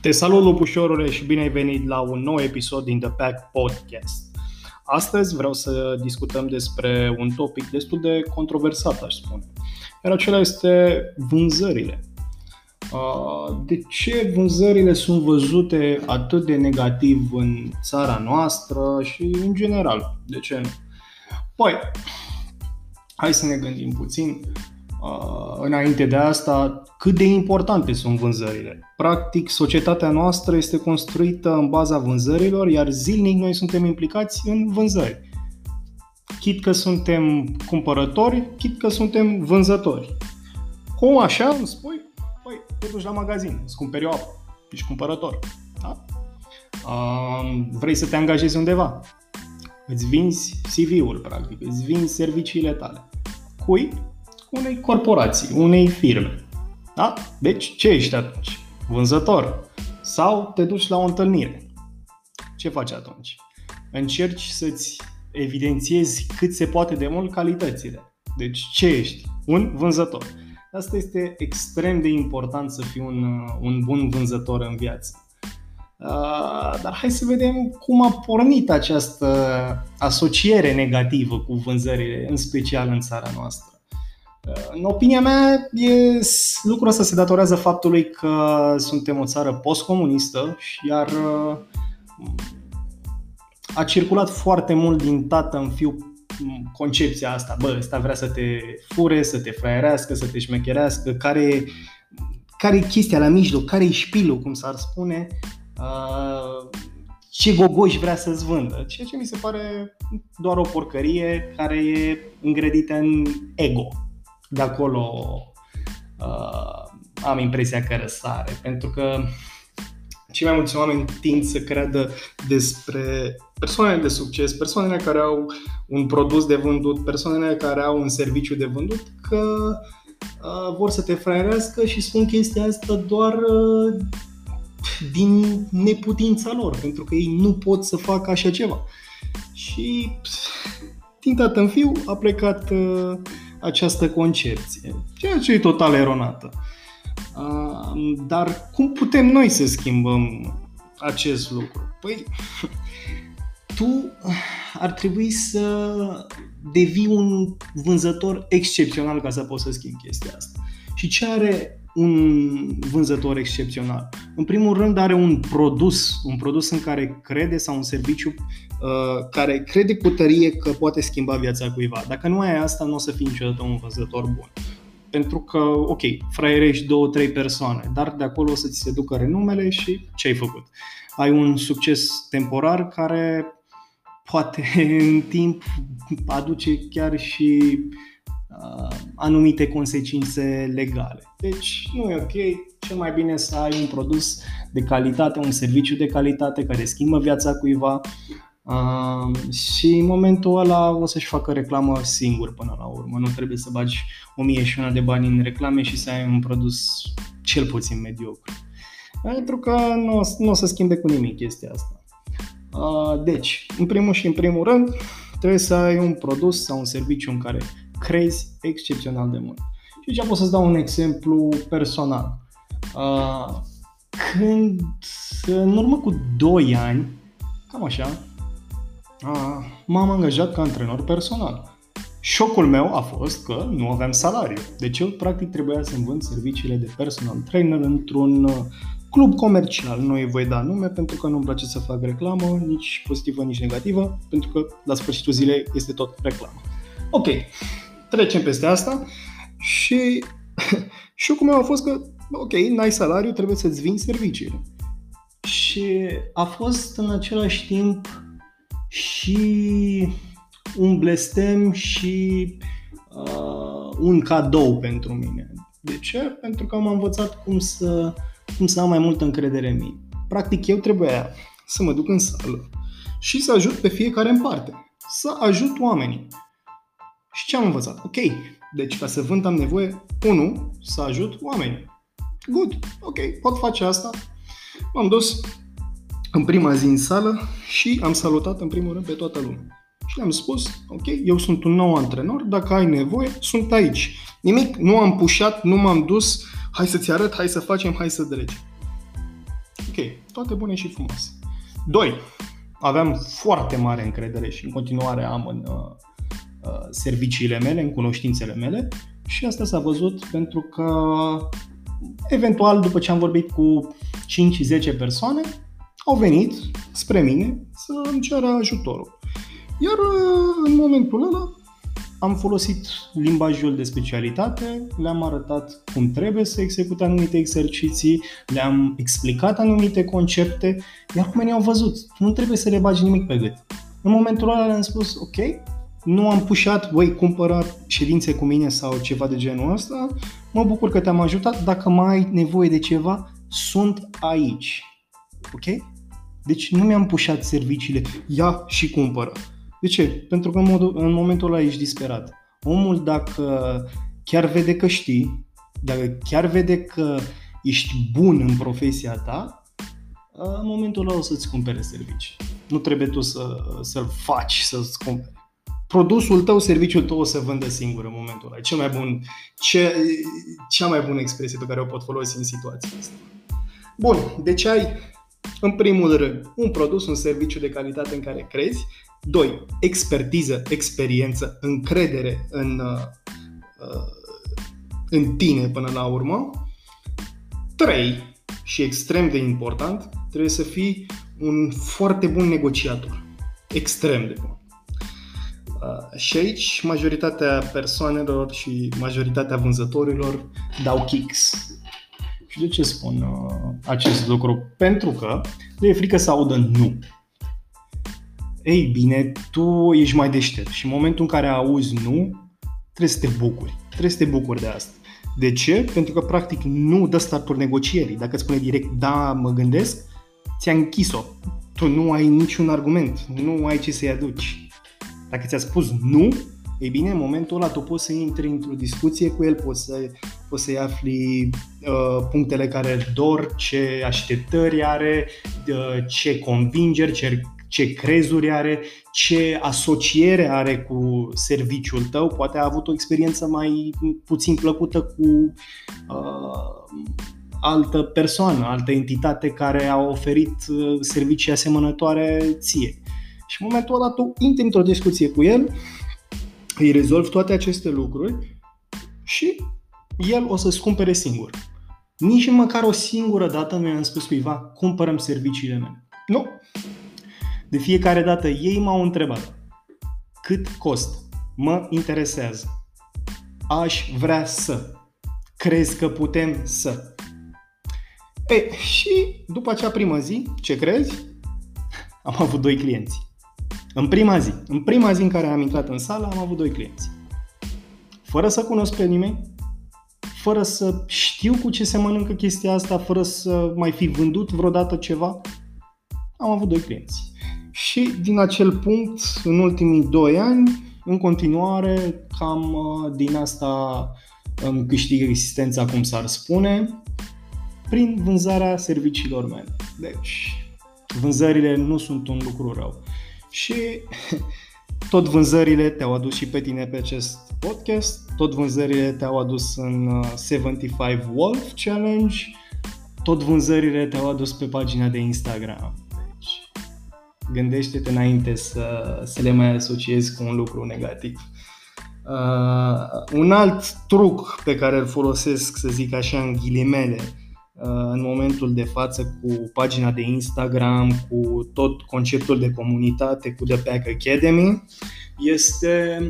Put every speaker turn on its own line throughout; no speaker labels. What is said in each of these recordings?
Te salut, lupușorule, și bine ai venit la un nou episod din The Pack Podcast. Astăzi vreau să discutăm despre un topic destul de controversat, aș spune. Iar acela este vânzările. De ce vânzările sunt văzute atât de negativ în țara noastră și în general? De ce nu? Păi, hai să ne gândim puțin. Înainte de asta, cât de importante sunt vânzările. Practic, societatea noastră este construită în baza vânzărilor, iar zilnic noi suntem implicați în vânzări. Chit că suntem cumpărători, chit că suntem vânzători. Cum așa îmi spui? Păi, te duci la magazin, îți cumperi o apă, ești cumpărător. Da? Uh, vrei să te angajezi undeva, îți vinzi CV-ul, practic, îți vinzi serviciile tale. Cui? Unei corporații, unei firme. Da? Deci, ce ești atunci? Vânzător. Sau te duci la o întâlnire. Ce faci atunci? Încerci să-ți evidențiezi cât se poate de mult calitățile. Deci, ce ești? Un vânzător. Asta este extrem de important să fii un, un bun vânzător în viață. Uh, dar hai să vedem cum a pornit această asociere negativă cu vânzările, în special în țara noastră. În opinia mea, e, lucrul ăsta se datorează faptului că suntem o țară postcomunistă, iar uh, a circulat foarte mult din tată în fiu concepția asta, bă, ăsta vrea să te fure, să te fraierească, să te șmecherească, care, care e chestia la mijloc, care e șpilul, cum s-ar spune, uh, ce gogoși vrea să-ți vândă, ceea ce mi se pare doar o porcărie care e îngrădită în ego de acolo uh, am impresia că răsare, pentru că cei mai mulți oameni tind să creadă despre persoanele de succes, persoanele care au un produs de vândut, persoanele care au un serviciu de vândut, că uh, vor să te fraierească și spun chestia asta doar uh, din neputința lor, pentru că ei nu pot să facă așa ceva. Și din tată în fiu a plecat uh, această concepție, ceea ce e total eronată. Dar cum putem noi să schimbăm acest lucru? Păi, tu ar trebui să devii un vânzător excepțional ca să poți să schimbi chestia asta. Și ce are un vânzător excepțional. În primul rând are un produs, un produs în care crede sau un serviciu uh, care crede cu tărie că poate schimba viața cuiva. Dacă nu ai asta, nu o să fii niciodată un vânzător bun. Pentru că, ok, fraierești două, trei persoane, dar de acolo o să ți se ducă renumele și ce ai făcut? Ai un succes temporar care poate în timp aduce chiar și uh, anumite consecințe legale. Deci nu e ok, cel mai bine să ai un produs de calitate, un serviciu de calitate care schimbă viața cuiva uh, și în momentul ăla o să-și facă reclamă singur până la urmă. Nu trebuie să bagi o mie și una de bani în reclame și să ai un produs cel puțin mediocru. Pentru că nu, nu o să schimbe cu nimic chestia asta. Uh, deci, în primul și în primul rând, trebuie să ai un produs sau un serviciu în care crezi excepțional de mult. Și aici pot să-ți dau un exemplu personal. Uh, când, în urmă cu 2 ani, cam așa, uh, m-am angajat ca antrenor personal. Șocul meu a fost că nu aveam salariu. Deci eu practic trebuia să-mi vând serviciile de personal trainer într-un uh, club comercial. Nu îi voi da nume pentru că nu-mi place să fac reclamă, nici pozitivă, nici negativă, pentru că la sfârșitul zilei este tot reclamă. Ok, trecem peste asta și șocul meu a fost că, ok, n-ai salariu, trebuie să-ți vinzi serviciile. Și a fost în același timp și un blestem și uh, un cadou pentru mine. De ce? Pentru că am învățat cum să, cum să am mai multă încredere în mine. Practic, eu trebuia să mă duc în sală și să ajut pe fiecare în parte. Să ajut oamenii. Și ce am învățat? Ok, deci ca să vând am nevoie, unu, să ajut oamenii. Good, ok, pot face asta. M-am dus în prima zi în sală și am salutat în primul rând pe toată lumea. Și le-am spus, ok, eu sunt un nou antrenor, dacă ai nevoie, sunt aici. Nimic, nu am pușat, nu m-am dus, hai să-ți arăt, hai să facem, hai să dregi. Ok, toate bune și frumoase. 2. Aveam foarte mare încredere și în continuare am în uh, uh, serviciile mele, în cunoștințele mele și asta s-a văzut pentru că eventual după ce am vorbit cu 5-10 persoane, au venit spre mine să îmi ceară ajutorul. Iar uh, în momentul ăla am folosit limbajul de specialitate, le-am arătat cum trebuie să execute anumite exerciții, le-am explicat anumite concepte, iar cum au văzut. Nu trebuie să le bagi nimic pe gât. În momentul ăla le-am spus, ok, nu am pușat, voi cumpăra ședințe cu mine sau ceva de genul ăsta, mă bucur că te-am ajutat, dacă mai ai nevoie de ceva, sunt aici. Ok? Deci nu mi-am pușat serviciile, ia și cumpără. De ce? Pentru că în, modul, în momentul ăla ești disperat. Omul dacă chiar vede că știi, dacă chiar vede că ești bun în profesia ta, în momentul ăla o să-ți cumpere servicii. Nu trebuie tu să, să-l faci să-ți cumpere. Produsul tău, serviciul tău o să vândă singur în momentul ăla. cel mai bun, ce, cea mai bună expresie pe care o pot folosi în situația asta. Bun, deci ai în primul rând, un produs, un serviciu de calitate în care crezi. 2. Expertiză, experiență, încredere în, uh, uh, în tine până la urmă. 3. Și extrem de important, trebuie să fii un foarte bun negociator. Extrem de bun. Uh, și aici majoritatea persoanelor și majoritatea vânzătorilor dau kicks și de ce spun uh, acest lucru? Pentru că le e frică să audă nu. Ei bine, tu ești mai deștept și în momentul în care auzi nu, trebuie să te bucuri. Trebuie să te bucuri de asta. De ce? Pentru că practic nu dă startul negocierii. Dacă îți spune direct da, mă gândesc, ți-a închis-o. Tu nu ai niciun argument, nu ai ce să-i aduci. Dacă ți-a spus nu, ei bine, în momentul ăla tu poți să intri într-o discuție cu el, poți să, poți să-i afli uh, punctele care îl dor, ce așteptări are, uh, ce convingeri, ce, ce crezuri are, ce asociere are cu serviciul tău. Poate a avut o experiență mai puțin plăcută cu uh, altă persoană, altă entitate care a oferit uh, servicii asemănătoare ție. Și în momentul ăla tu intri într-o discuție cu el, îi rezolv toate aceste lucruri și el o să-ți cumpere singur. Nici măcar o singură dată nu i-am spus cuiva, cumpărăm serviciile mele. Nu. De fiecare dată ei m-au întrebat cât costă, mă interesează, aș vrea să, crezi că putem să. E, și după acea primă zi, ce crezi? Am avut doi clienți. În prima zi, în prima zi în care am intrat în sală, am avut doi clienți. Fără să cunosc pe nimeni, fără să știu cu ce se mănâncă chestia asta, fără să mai fi vândut vreodată ceva, am avut doi clienți. Și din acel punct, în ultimii doi ani, în continuare, cam uh, din asta îmi câștig existența, cum s-ar spune, prin vânzarea serviciilor mele. Deci, vânzările nu sunt un lucru rău și tot vânzările te-au adus și pe tine pe acest podcast, tot vânzările te-au adus în 75 uh, Wolf Challenge, tot vânzările te-au adus pe pagina de Instagram. Deci, gândește-te înainte să, să le mai asociezi cu un lucru negativ. Uh, un alt truc pe care îl folosesc, să zic așa, în ghilimele, Uh, în momentul de față cu pagina de Instagram, cu tot conceptul de comunitate, cu The Pack Academy, este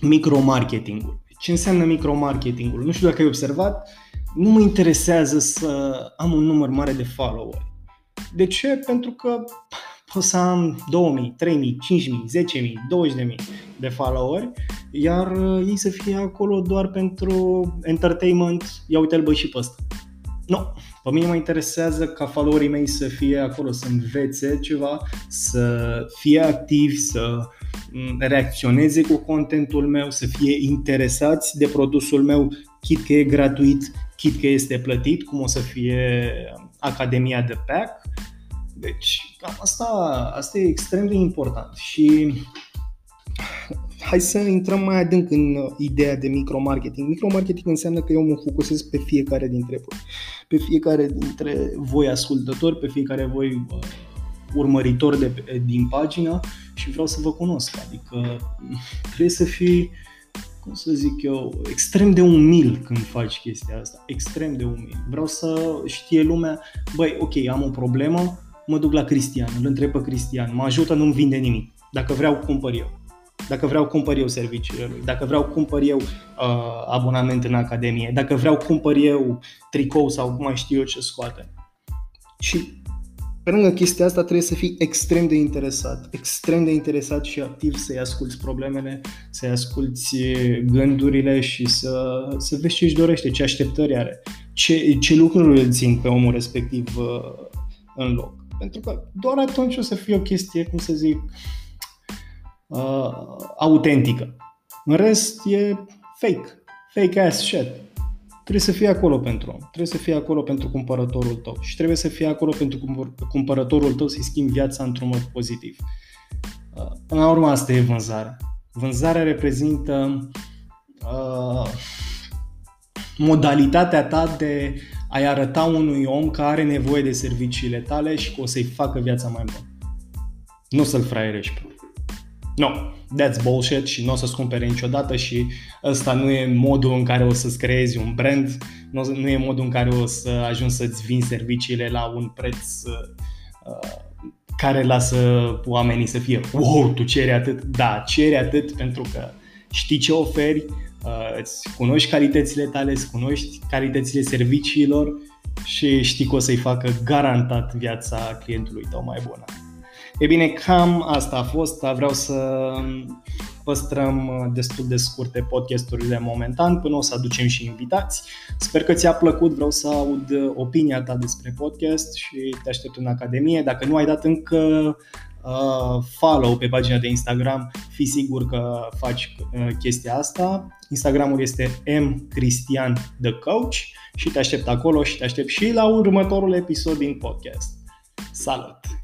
micromarketingul. Ce înseamnă micromarketingul? Nu știu dacă ai observat, nu mă interesează să am un număr mare de followeri. De ce? Pentru că pot să am 2000, 3000, 5000, 10000, 20000 de followeri, iar uh, ei să fie acolo doar pentru entertainment, ia uite-l bă și pe ăsta. Nu, pe mine mă interesează ca followerii mei să fie acolo, să învețe ceva, să fie activi, să mm, reacționeze cu contentul meu, să fie interesați de produsul meu, chit că e gratuit, chit că este plătit, cum o să fie Academia de Pack. Deci, cam asta, asta e extrem de important și hai să intrăm mai adânc în uh, ideea de micromarketing. Micromarketing înseamnă că eu mă focusez pe fiecare dintre voi. Pe fiecare dintre voi ascultători, pe fiecare voi uh, urmăritori de, din pagină și vreau să vă cunosc. Adică trebuie să fii, cum să zic eu, extrem de umil când faci chestia asta. Extrem de umil. Vreau să știe lumea, băi, ok, am o problemă, mă duc la Cristian, îl întreb pe Cristian, mă ajută, nu-mi vinde nimic. Dacă vreau, cumpăr eu. Dacă vreau, cumpăr eu serviciile lui. Dacă vreau, cumpăr eu uh, abonament în academie. Dacă vreau, cumpăr eu tricou sau mai știu eu ce scoate. Și pe lângă chestia asta trebuie să fii extrem de interesat, extrem de interesat și activ să-i asculți problemele, să-i asculți gândurile și să, să vezi ce își dorește, ce așteptări are, ce, ce lucruri îl țin pe omul respectiv uh, în loc. Pentru că doar atunci o să fie o chestie, cum să zic, uh, autentică. În rest e fake, fake ass shit trebuie să fie acolo pentru om, trebuie să fie acolo pentru cumpărătorul tău și trebuie să fie acolo pentru cumpărătorul tău să-i schimbi viața într-un mod pozitiv. Uh, până la urmă asta e vânzarea. Vânzarea reprezintă uh, modalitatea ta de a-i arăta unui om care are nevoie de serviciile tale și că o să-i facă viața mai bună. Nu să-l fraierești. Nu. No that's bullshit și nu o să-ți cumpere niciodată și ăsta nu e modul în care o să-ți creezi un brand, nu, nu e modul în care o să ajungi să-ți vinzi serviciile la un preț uh, care lasă oamenii să fie wow, tu ceri atât, da, ceri atât pentru că știi ce oferi, uh, îți cunoști calitățile tale, îți cunoști calitățile serviciilor și știi că o să-i facă garantat viața clientului tău mai bună. E bine, cam asta a fost. Vreau să păstrăm destul de scurte podcasturile momentan până o să aducem și invitați. Sper că ți-a plăcut, vreau să aud opinia ta despre podcast și te aștept în Academie. Dacă nu ai dat încă uh, follow pe pagina de Instagram, fi sigur că faci uh, chestia asta. Instagramul este mcristian the coach și te aștept acolo și te aștept și la următorul episod din podcast. Salut!